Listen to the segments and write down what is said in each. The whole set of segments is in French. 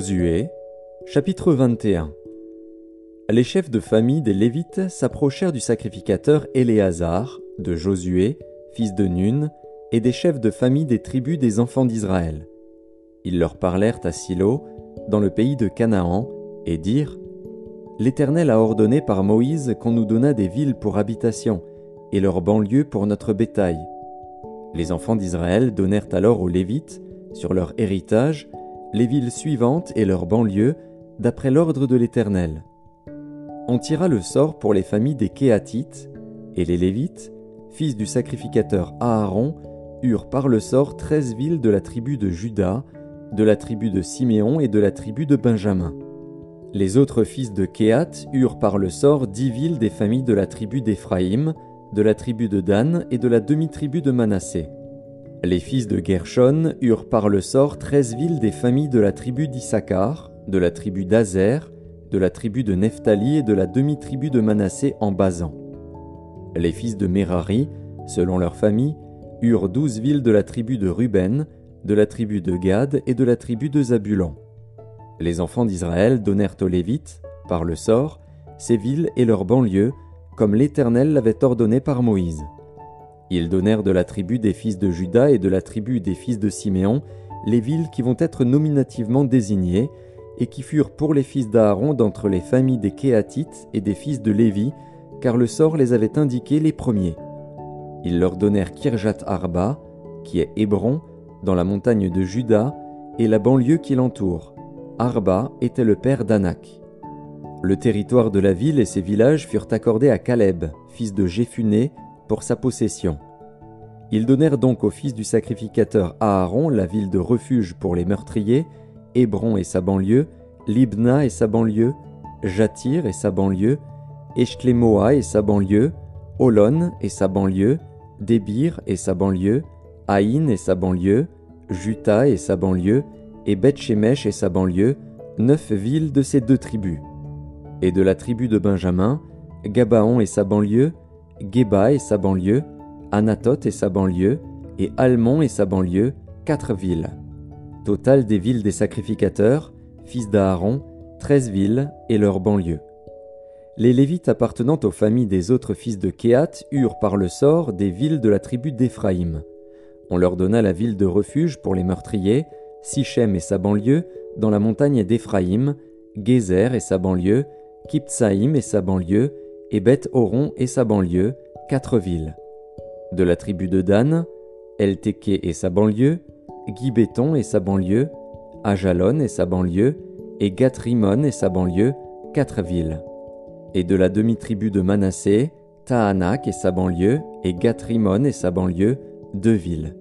Josué, chapitre 21 Les chefs de famille des Lévites s'approchèrent du sacrificateur Éléazar, de Josué, fils de Nun, et des chefs de famille des tribus des enfants d'Israël. Ils leur parlèrent à Silo, dans le pays de Canaan, et dirent L'Éternel a ordonné par Moïse qu'on nous donnât des villes pour habitation, et leurs banlieues pour notre bétail. Les enfants d'Israël donnèrent alors aux Lévites, sur leur héritage, les villes suivantes et leurs banlieues, d'après l'ordre de l'Éternel. On tira le sort pour les familles des Kéatites, et les Lévites, fils du sacrificateur Aaron, eurent par le sort treize villes de la tribu de Juda, de la tribu de Siméon et de la tribu de Benjamin. Les autres fils de Kéat eurent par le sort dix villes des familles de la tribu d'Éphraïm, de la tribu de Dan et de la demi-tribu de Manassé. Les fils de Gershon eurent par le sort treize villes des familles de la tribu d'Issachar, de la tribu d'Azer, de la tribu de Nephtali et de la demi-tribu de Manassé en Basan. Les fils de Merari, selon leur famille, eurent douze villes de la tribu de Ruben, de la tribu de Gad et de la tribu de Zabulon. Les enfants d'Israël donnèrent aux Lévites, par le sort, ces villes et leurs banlieues, comme l'Éternel l'avait ordonné par Moïse. Ils donnèrent de la tribu des fils de Juda et de la tribu des fils de Siméon les villes qui vont être nominativement désignées, et qui furent pour les fils d'Aaron d'entre les familles des Kéatites et des fils de Lévi, car le sort les avait indiqués les premiers. Ils leur donnèrent Kirjat Arba, qui est Hébron, dans la montagne de Juda, et la banlieue qui l'entoure. Arba était le père d'Anak. Le territoire de la ville et ses villages furent accordés à Caleb, fils de Jéphuné, pour sa possession. Ils donnèrent donc au fils du sacrificateur Aaron la ville de refuge pour les meurtriers, Hébron et sa banlieue, Libna et sa banlieue, Jatir et sa banlieue, Eshtlemoa et sa banlieue, Olon et sa banlieue, Débir et sa banlieue, Aïn et sa banlieue, Juta et sa banlieue, et Bethshemesh et sa banlieue, neuf villes de ces deux tribus. Et de la tribu de Benjamin, Gabaon et sa banlieue, Geba et sa banlieue, Anatoth et sa banlieue, et Almon et sa banlieue, quatre villes. Total des villes des sacrificateurs, fils d'Aaron, treize villes et leurs banlieues. Les Lévites appartenant aux familles des autres fils de Kéat eurent par le sort des villes de la tribu d'Éphraïm. On leur donna la ville de refuge pour les meurtriers, Sichem et sa banlieue, dans la montagne d'Éphraïm, Gézer et sa banlieue, Kiptsaïm et sa banlieue, et Beth-Horon et sa banlieue, quatre villes. De la tribu de Dan, Elteke et sa banlieue, Gibéton et sa banlieue, Ajalon et sa banlieue, et Gatrimon et sa banlieue, quatre villes. Et de la demi-tribu de Manassé, Tahanak et sa banlieue, et Gatrimon et sa banlieue, deux villes.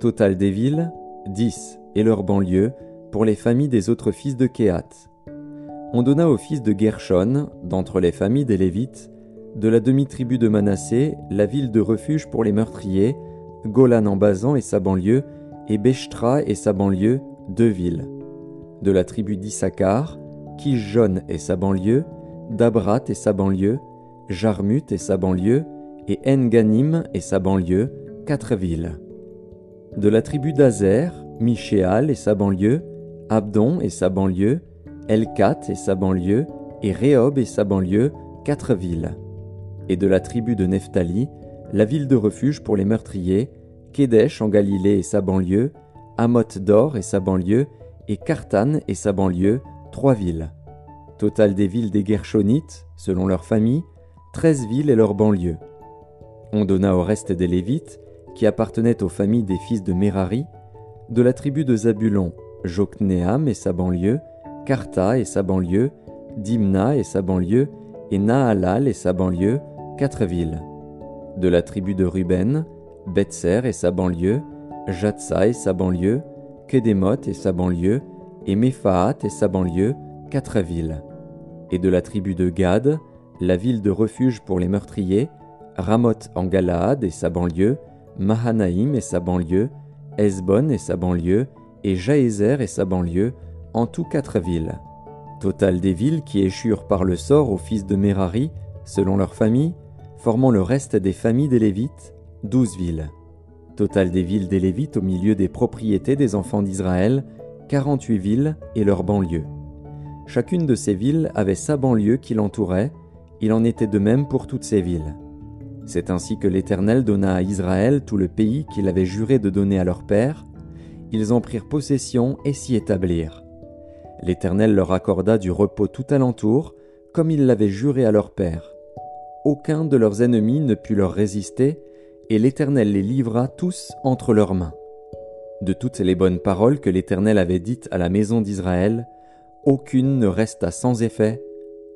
Total des villes, dix, et leurs banlieues, pour les familles des autres fils de Kéat on donna aux fils de Gershon, d'entre les familles des Lévites, de la demi-tribu de Manassé, la ville de refuge pour les meurtriers, Golan en Basan et sa banlieue, et Beshtra et sa banlieue, deux villes. De la tribu d'Issachar, Kishjon et sa banlieue, Dabrat et sa banlieue, Jarmut et sa banlieue, et Enganim et sa banlieue, quatre villes. De la tribu d'Azer, Michéal et sa banlieue, Abdon et sa banlieue, Elkat et sa banlieue, et Rehob et sa banlieue, quatre villes. Et de la tribu de Nephtali, la ville de refuge pour les meurtriers, Kédesh en Galilée et sa banlieue, Amoth d'Or et sa banlieue, et Kartan et sa banlieue, trois villes. Total des villes des Gershonites, selon leur famille, treize villes et leurs banlieues. On donna au reste des Lévites, qui appartenaient aux familles des fils de Merari, de la tribu de Zabulon, Jokneam et sa banlieue, Karta et sa banlieue, Dimna et sa banlieue, et Nahalal et sa banlieue, quatre villes. De la tribu de Ruben, Betser et sa banlieue, Jatsa et sa banlieue, Kedemot et sa banlieue, et Mephaat et sa banlieue, quatre villes. Et de la tribu de Gad, la ville de refuge pour les meurtriers, Ramoth en Galaad et sa banlieue, Mahanaïm et sa banlieue, Esbon et sa banlieue, et Jaézer et sa banlieue, en tout quatre villes. Total des villes qui échurent par le sort aux fils de Merari, selon leur famille, formant le reste des familles des Lévites, douze villes. Total des villes des Lévites au milieu des propriétés des enfants d'Israël, quarante-huit villes et leurs banlieues. Chacune de ces villes avait sa banlieue qui l'entourait, il en était de même pour toutes ces villes. C'est ainsi que l'Éternel donna à Israël tout le pays qu'il avait juré de donner à leur père. Ils en prirent possession et s'y établirent. L'Éternel leur accorda du repos tout alentour, comme il l'avait juré à leur père. Aucun de leurs ennemis ne put leur résister, et l'Éternel les livra tous entre leurs mains. De toutes les bonnes paroles que l'Éternel avait dites à la maison d'Israël, aucune ne resta sans effet,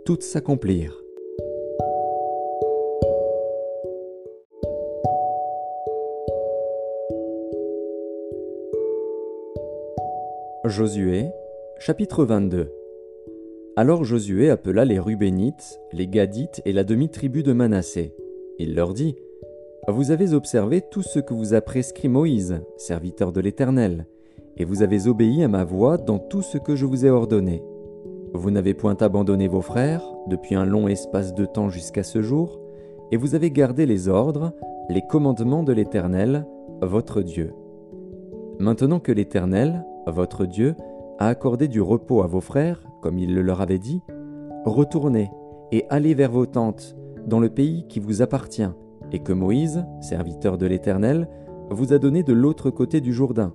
toutes s'accomplirent. Josué, chapitre 22 Alors Josué appela les Rubénites, les Gadites et la demi-tribu de Manassé. Il leur dit Vous avez observé tout ce que vous a prescrit Moïse, serviteur de l'Éternel, et vous avez obéi à ma voix dans tout ce que je vous ai ordonné. Vous n'avez point abandonné vos frères depuis un long espace de temps jusqu'à ce jour, et vous avez gardé les ordres, les commandements de l'Éternel, votre Dieu. Maintenant que l'Éternel, votre Dieu, a accordé du repos à vos frères, comme il le leur avait dit, retournez et allez vers vos tentes, dans le pays qui vous appartient, et que Moïse, serviteur de l'Éternel, vous a donné de l'autre côté du Jourdain.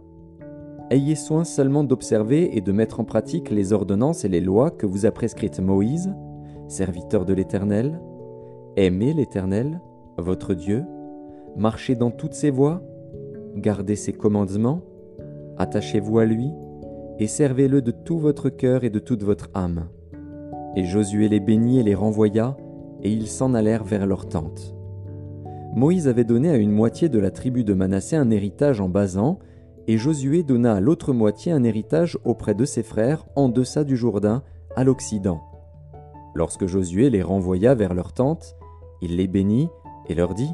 Ayez soin seulement d'observer et de mettre en pratique les ordonnances et les lois que vous a prescrites Moïse, serviteur de l'Éternel. Aimez l'Éternel, votre Dieu, marchez dans toutes ses voies, gardez ses commandements, attachez-vous à lui, et servez-le de tout votre cœur et de toute votre âme. Et Josué les bénit et les renvoya, et ils s'en allèrent vers leur tente. Moïse avait donné à une moitié de la tribu de Manassé un héritage en Basan, et Josué donna à l'autre moitié un héritage auprès de ses frères en deçà du Jourdain, à l'Occident. Lorsque Josué les renvoya vers leur tente, il les bénit et leur dit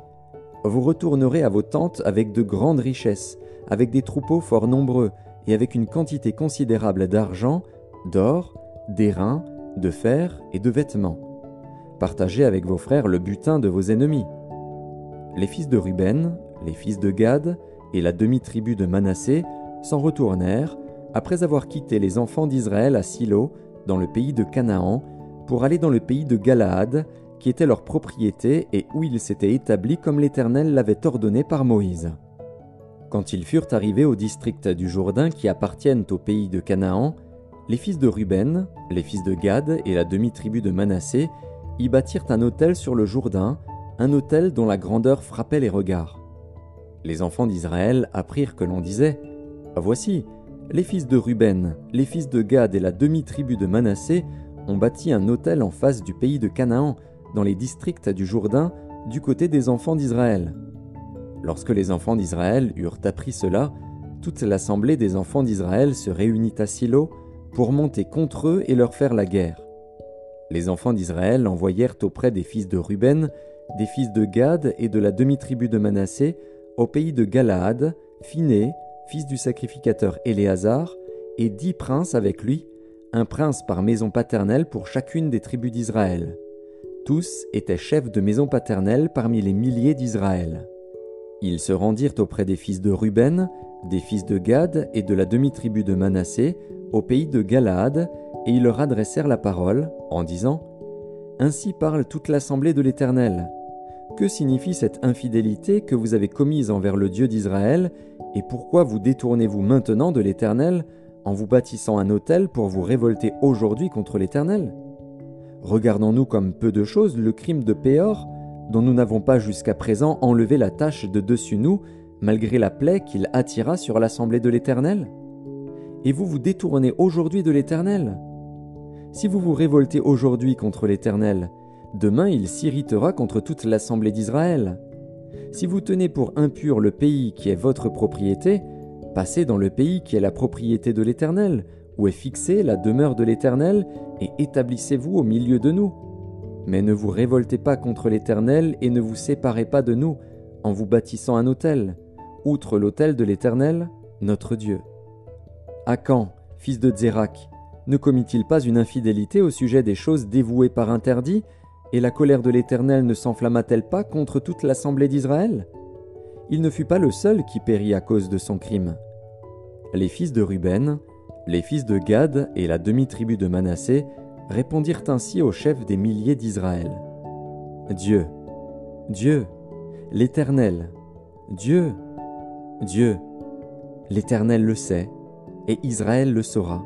Vous retournerez à vos tentes avec de grandes richesses, avec des troupeaux fort nombreux, et avec une quantité considérable d'argent, d'or, d'airain, de fer et de vêtements. Partagez avec vos frères le butin de vos ennemis. Les fils de Ruben, les fils de Gad et la demi-tribu de Manassé s'en retournèrent après avoir quitté les enfants d'Israël à Silo, dans le pays de Canaan, pour aller dans le pays de Galaad, qui était leur propriété et où ils s'étaient établis comme l'Éternel l'avait ordonné par Moïse. Quand ils furent arrivés au district du Jourdain qui appartiennent au pays de Canaan, les fils de Ruben, les fils de Gad et la demi-tribu de Manassé y bâtirent un hôtel sur le Jourdain, un hôtel dont la grandeur frappait les regards. Les enfants d'Israël apprirent que l'on disait Voici, les fils de Ruben, les fils de Gad et la demi-tribu de Manassé ont bâti un hôtel en face du pays de Canaan, dans les districts du Jourdain, du côté des enfants d'Israël. Lorsque les enfants d'Israël eurent appris cela, toute l'assemblée des enfants d'Israël se réunit à Silo pour monter contre eux et leur faire la guerre. Les enfants d'Israël envoyèrent auprès des fils de Ruben, des fils de Gad et de la demi-tribu de Manassé, au pays de Galaad, Phiné, fils du sacrificateur Éléazar, et dix princes avec lui, un prince par maison paternelle pour chacune des tribus d'Israël. Tous étaient chefs de maison paternelle parmi les milliers d'Israël. Ils se rendirent auprès des fils de Ruben, des fils de Gad et de la demi-tribu de Manassé, au pays de Galaad, et ils leur adressèrent la parole, en disant Ainsi parle toute l'assemblée de l'Éternel. Que signifie cette infidélité que vous avez commise envers le Dieu d'Israël, et pourquoi vous détournez-vous maintenant de l'Éternel en vous bâtissant un autel pour vous révolter aujourd'hui contre l'Éternel? Regardons-nous comme peu de choses le crime de Péor, dont nous n'avons pas jusqu'à présent enlevé la tâche de dessus nous, malgré la plaie qu'il attira sur l'assemblée de l'Éternel Et vous vous détournez aujourd'hui de l'Éternel Si vous vous révoltez aujourd'hui contre l'Éternel, demain il s'irritera contre toute l'assemblée d'Israël. Si vous tenez pour impur le pays qui est votre propriété, passez dans le pays qui est la propriété de l'Éternel, où est fixée la demeure de l'Éternel, et établissez-vous au milieu de nous. Mais ne vous révoltez pas contre l'Éternel et ne vous séparez pas de nous en vous bâtissant un autel, outre l'autel de l'Éternel, notre Dieu. Akan, fils de Zérak, ne commit-il pas une infidélité au sujet des choses dévouées par interdit, et la colère de l'Éternel ne s'enflamma-t-elle pas contre toute l'assemblée d'Israël? Il ne fut pas le seul qui périt à cause de son crime. Les fils de Ruben, Les fils de Gad et la demi-tribu de Manassé répondirent ainsi au chef des milliers d'Israël. Dieu, Dieu, l'Éternel, Dieu, Dieu, l'Éternel le sait, et Israël le saura.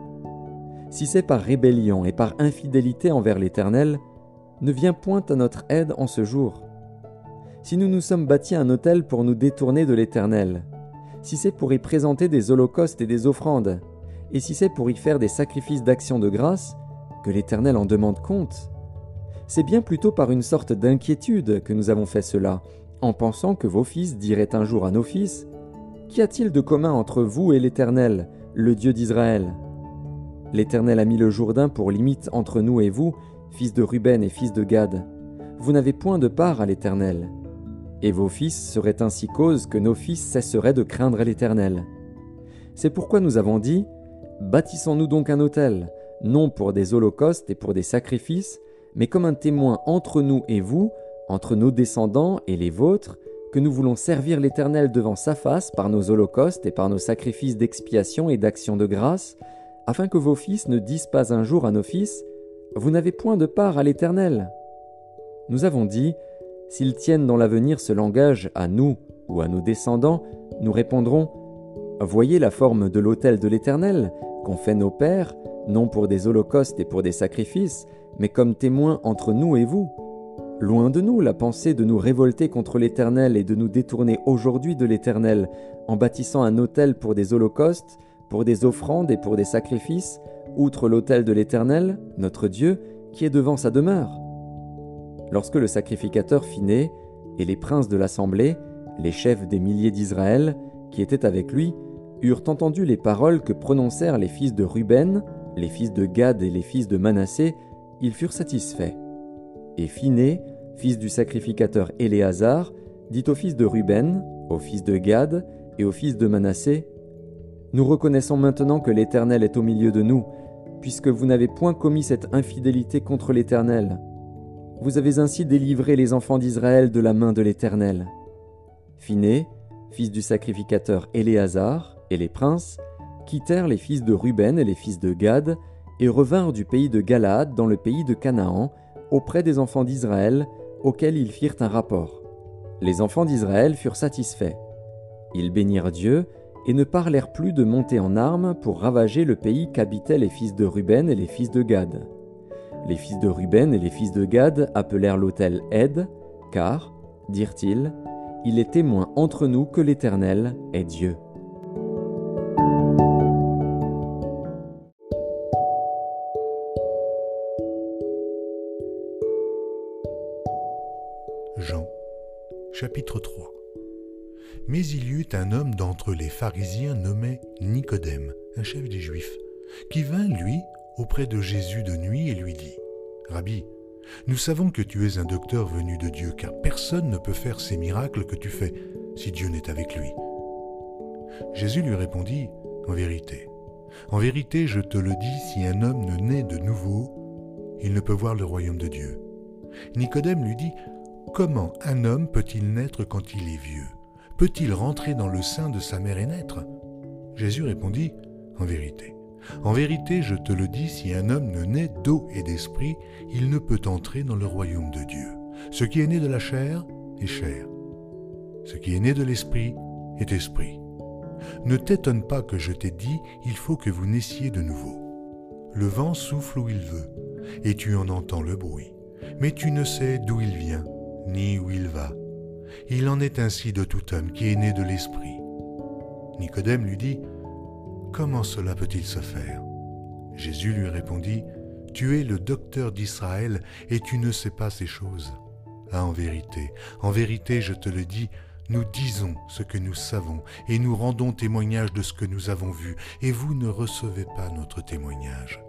Si c'est par rébellion et par infidélité envers l'Éternel, ne viens point à notre aide en ce jour. Si nous nous sommes bâtis un autel pour nous détourner de l'Éternel, si c'est pour y présenter des holocaustes et des offrandes, et si c'est pour y faire des sacrifices d'action de grâce, l'Éternel en demande compte. C'est bien plutôt par une sorte d'inquiétude que nous avons fait cela, en pensant que vos fils diraient un jour à nos fils, Qu'y a-t-il de commun entre vous et l'Éternel, le Dieu d'Israël? L'Éternel a mis le Jourdain pour limite entre nous et vous, fils de Ruben et fils de Gad. Vous n'avez point de part à l'Éternel. Et vos fils seraient ainsi cause que nos fils cesseraient de craindre l'Éternel. C'est pourquoi nous avons dit, Bâtissons-nous donc un autel, non pour des holocaustes et pour des sacrifices, mais comme un témoin entre nous et vous, entre nos descendants et les vôtres, que nous voulons servir l'Éternel devant sa face par nos holocaustes et par nos sacrifices d'expiation et d'action de grâce, afin que vos fils ne disent pas un jour à nos fils, Vous n'avez point de part à l'Éternel. Nous avons dit, S'ils tiennent dans l'avenir ce langage à nous ou à nos descendants, nous répondrons, Voyez la forme de l'autel de l'Éternel, qu'ont fait nos pères, non pour des holocaustes et pour des sacrifices, mais comme témoins entre nous et vous. Loin de nous la pensée de nous révolter contre l'Éternel et de nous détourner aujourd'hui de l'Éternel, en bâtissant un autel pour des holocaustes, pour des offrandes et pour des sacrifices, outre l'autel de l'Éternel, notre Dieu, qui est devant sa demeure. Lorsque le sacrificateur fit et les princes de l'assemblée, les chefs des milliers d'Israël, qui étaient avec lui, eurent entendu les paroles que prononcèrent les fils de Ruben, les fils de Gad et les fils de Manassé, ils furent satisfaits. Et Phiné, fils du sacrificateur Éléazar, dit au fils de Ruben, au fils de Gad et au fils de Manassé Nous reconnaissons maintenant que l'Éternel est au milieu de nous, puisque vous n'avez point commis cette infidélité contre l'Éternel. Vous avez ainsi délivré les enfants d'Israël de la main de l'Éternel. Phiné, fils du sacrificateur Éléazar, et les princes, quittèrent les fils de Ruben et les fils de Gad, et revinrent du pays de Galaad dans le pays de Canaan, auprès des enfants d'Israël, auxquels ils firent un rapport. Les enfants d'Israël furent satisfaits. Ils bénirent Dieu et ne parlèrent plus de monter en armes pour ravager le pays qu'habitaient les fils de Ruben et les fils de Gad. Les fils de Ruben et les fils de Gad appelèrent l'autel Ed, car, dirent-ils, il est témoin entre nous que l'Éternel est Dieu. Chapitre 3 Mais il y eut un homme d'entre les pharisiens nommé Nicodème, un chef des Juifs, qui vint, lui, auprès de Jésus de nuit et lui dit, Rabbi, nous savons que tu es un docteur venu de Dieu, car personne ne peut faire ces miracles que tu fais si Dieu n'est avec lui. Jésus lui répondit, En vérité, en vérité, je te le dis, si un homme ne naît de nouveau, il ne peut voir le royaume de Dieu. Nicodème lui dit, Comment un homme peut-il naître quand il est vieux? Peut-il rentrer dans le sein de sa mère et naître? Jésus répondit, En vérité, en vérité, je te le dis, si un homme ne naît d'eau et d'esprit, il ne peut entrer dans le royaume de Dieu. Ce qui est né de la chair est chair. Ce qui est né de l'esprit est esprit. Ne t'étonne pas que je t'ai dit, il faut que vous naissiez de nouveau. Le vent souffle où il veut, et tu en entends le bruit, mais tu ne sais d'où il vient ni où il va. Il en est ainsi de tout homme qui est né de l'Esprit. Nicodème lui dit, Comment cela peut-il se faire? Jésus lui répondit, Tu es le docteur d'Israël et tu ne sais pas ces choses. Ah, en vérité, en vérité, je te le dis, nous disons ce que nous savons et nous rendons témoignage de ce que nous avons vu, et vous ne recevez pas notre témoignage.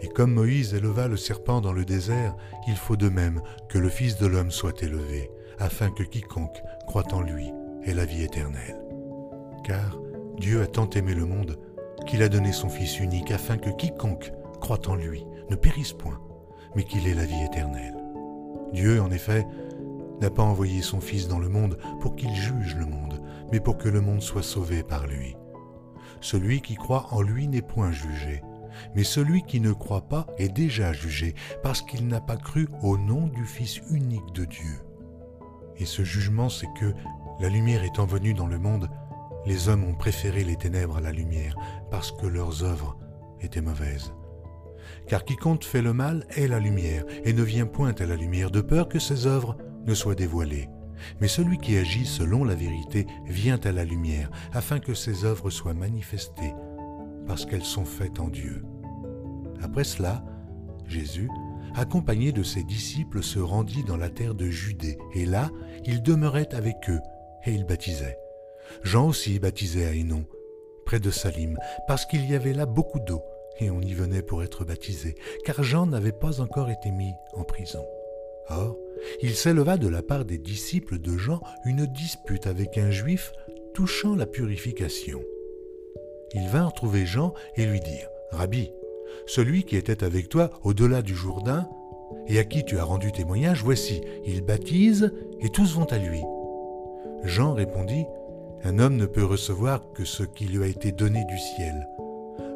Et comme Moïse éleva le serpent dans le désert, il faut de même que le Fils de l'homme soit élevé, afin que quiconque croit en lui ait la vie éternelle. Car Dieu a tant aimé le monde qu'il a donné son Fils unique, afin que quiconque croit en lui ne périsse point, mais qu'il ait la vie éternelle. Dieu, en effet, n'a pas envoyé son Fils dans le monde pour qu'il juge le monde, mais pour que le monde soit sauvé par lui. Celui qui croit en lui n'est point jugé. Mais celui qui ne croit pas est déjà jugé, parce qu'il n'a pas cru au nom du Fils unique de Dieu. Et ce jugement, c'est que, la lumière étant venue dans le monde, les hommes ont préféré les ténèbres à la lumière, parce que leurs œuvres étaient mauvaises. Car quiconque fait le mal est la lumière, et ne vient point à la lumière, de peur que ses œuvres ne soient dévoilées. Mais celui qui agit selon la vérité vient à la lumière, afin que ses œuvres soient manifestées, parce qu'elles sont faites en Dieu. Après cela, Jésus, accompagné de ses disciples, se rendit dans la terre de Judée, et là, il demeurait avec eux, et il baptisait. Jean aussi baptisait à Hénon, près de Salim, parce qu'il y avait là beaucoup d'eau, et on y venait pour être baptisé, car Jean n'avait pas encore été mis en prison. Or, il s'éleva de la part des disciples de Jean une dispute avec un juif touchant la purification. Ils vinrent trouver Jean et lui dirent, Rabbi, celui qui était avec toi au-delà du Jourdain, et à qui tu as rendu témoignage, voici, il baptise, et tous vont à lui. Jean répondit, Un homme ne peut recevoir que ce qui lui a été donné du ciel.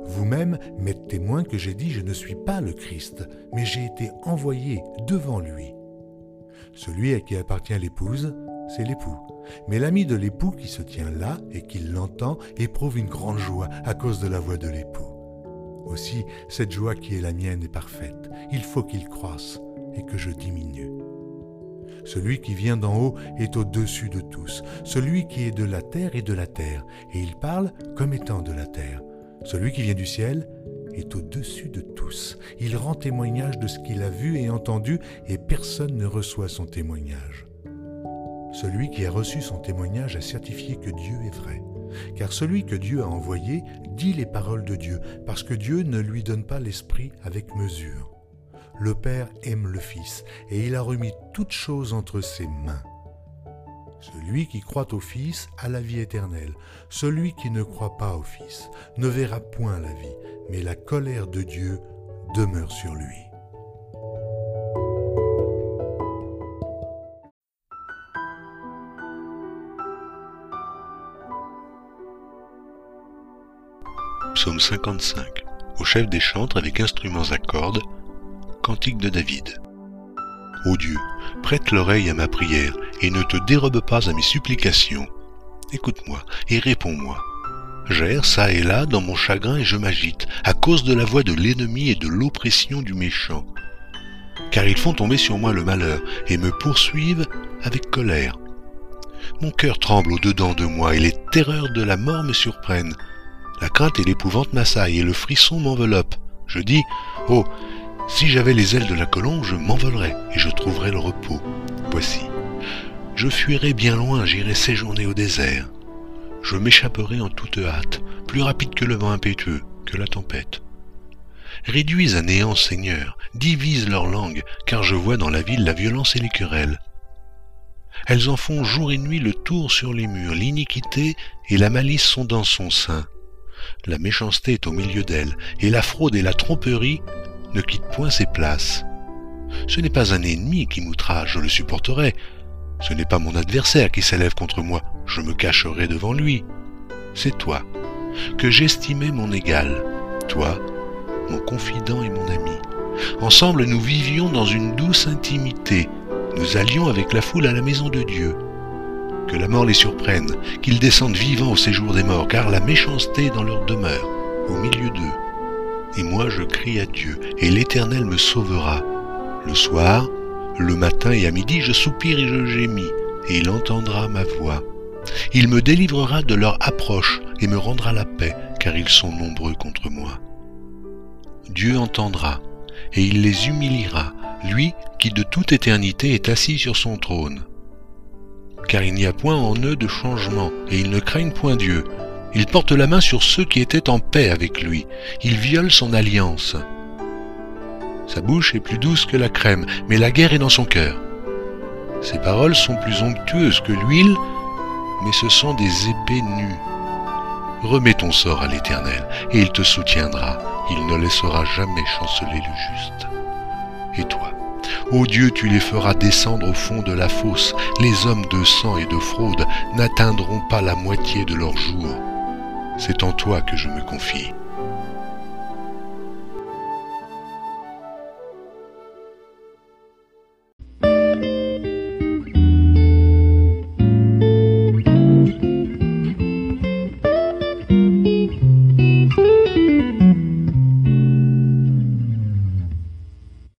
Vous-même m'êtes témoin que j'ai dit, Je ne suis pas le Christ, mais j'ai été envoyé devant lui. Celui à qui appartient l'épouse, c'est l'époux. Mais l'ami de l'époux qui se tient là et qui l'entend éprouve une grande joie à cause de la voix de l'époux. Aussi, cette joie qui est la mienne est parfaite. Il faut qu'il croisse et que je diminue. Celui qui vient d'en haut est au-dessus de tous. Celui qui est de la terre est de la terre, et il parle comme étant de la terre. Celui qui vient du ciel est au-dessus de tous. Il rend témoignage de ce qu'il a vu et entendu, et personne ne reçoit son témoignage. Celui qui a reçu son témoignage a certifié que Dieu est vrai. Car celui que Dieu a envoyé dit les paroles de Dieu, parce que Dieu ne lui donne pas l'Esprit avec mesure. Le Père aime le Fils, et il a remis toutes choses entre ses mains. Celui qui croit au Fils a la vie éternelle. Celui qui ne croit pas au Fils ne verra point la vie, mais la colère de Dieu demeure sur lui. Psaume 55. Au chef des chantres avec instruments à cordes. Cantique de David. Ô Dieu, prête l'oreille à ma prière et ne te dérobe pas à mes supplications. Écoute-moi et réponds-moi. J'erre ça et là dans mon chagrin et je m'agite à cause de la voix de l'ennemi et de l'oppression du méchant. Car ils font tomber sur moi le malheur et me poursuivent avec colère. Mon cœur tremble au-dedans de moi et les terreurs de la mort me surprennent. La crainte et l'épouvante m'assaillent et le frisson m'enveloppe. Je dis, oh, si j'avais les ailes de la colombe, je m'envolerais et je trouverais le repos. Voici. Je fuirai bien loin, j'irai séjourner au désert. Je m'échapperai en toute hâte, plus rapide que le vent impétueux, que la tempête. Réduis à néant, Seigneur, divise leur langue, car je vois dans la ville la violence et les querelles. Elles en font jour et nuit le tour sur les murs, l'iniquité et la malice sont dans son sein. La méchanceté est au milieu d'elles, et la fraude et la tromperie ne quitte point ses places. Ce n'est pas un ennemi qui m'outrage, je le supporterai. Ce n'est pas mon adversaire qui s'élève contre moi, je me cacherai devant lui. C'est toi, que j'estimais mon égal, toi, mon confident et mon ami. Ensemble nous vivions dans une douce intimité, nous allions avec la foule à la maison de Dieu. Que la mort les surprenne, qu'ils descendent vivants au séjour des morts, car la méchanceté est dans leur demeure, au milieu d'eux et moi je crie à Dieu, et l'Éternel me sauvera. Le soir, le matin et à midi, je soupire et je gémis, et il entendra ma voix. Il me délivrera de leur approche et me rendra la paix, car ils sont nombreux contre moi. Dieu entendra, et il les humiliera, lui qui de toute éternité est assis sur son trône. Car il n'y a point en eux de changement, et ils ne craignent point Dieu, il porte la main sur ceux qui étaient en paix avec lui. Il viole son alliance. Sa bouche est plus douce que la crème, mais la guerre est dans son cœur. Ses paroles sont plus onctueuses que l'huile, mais ce sont des épées nues. Remets ton sort à l'Éternel, et il te soutiendra. Il ne laissera jamais chanceler le juste. Et toi, ô Dieu, tu les feras descendre au fond de la fosse. Les hommes de sang et de fraude n'atteindront pas la moitié de leurs jours C'est en toi que je me confie.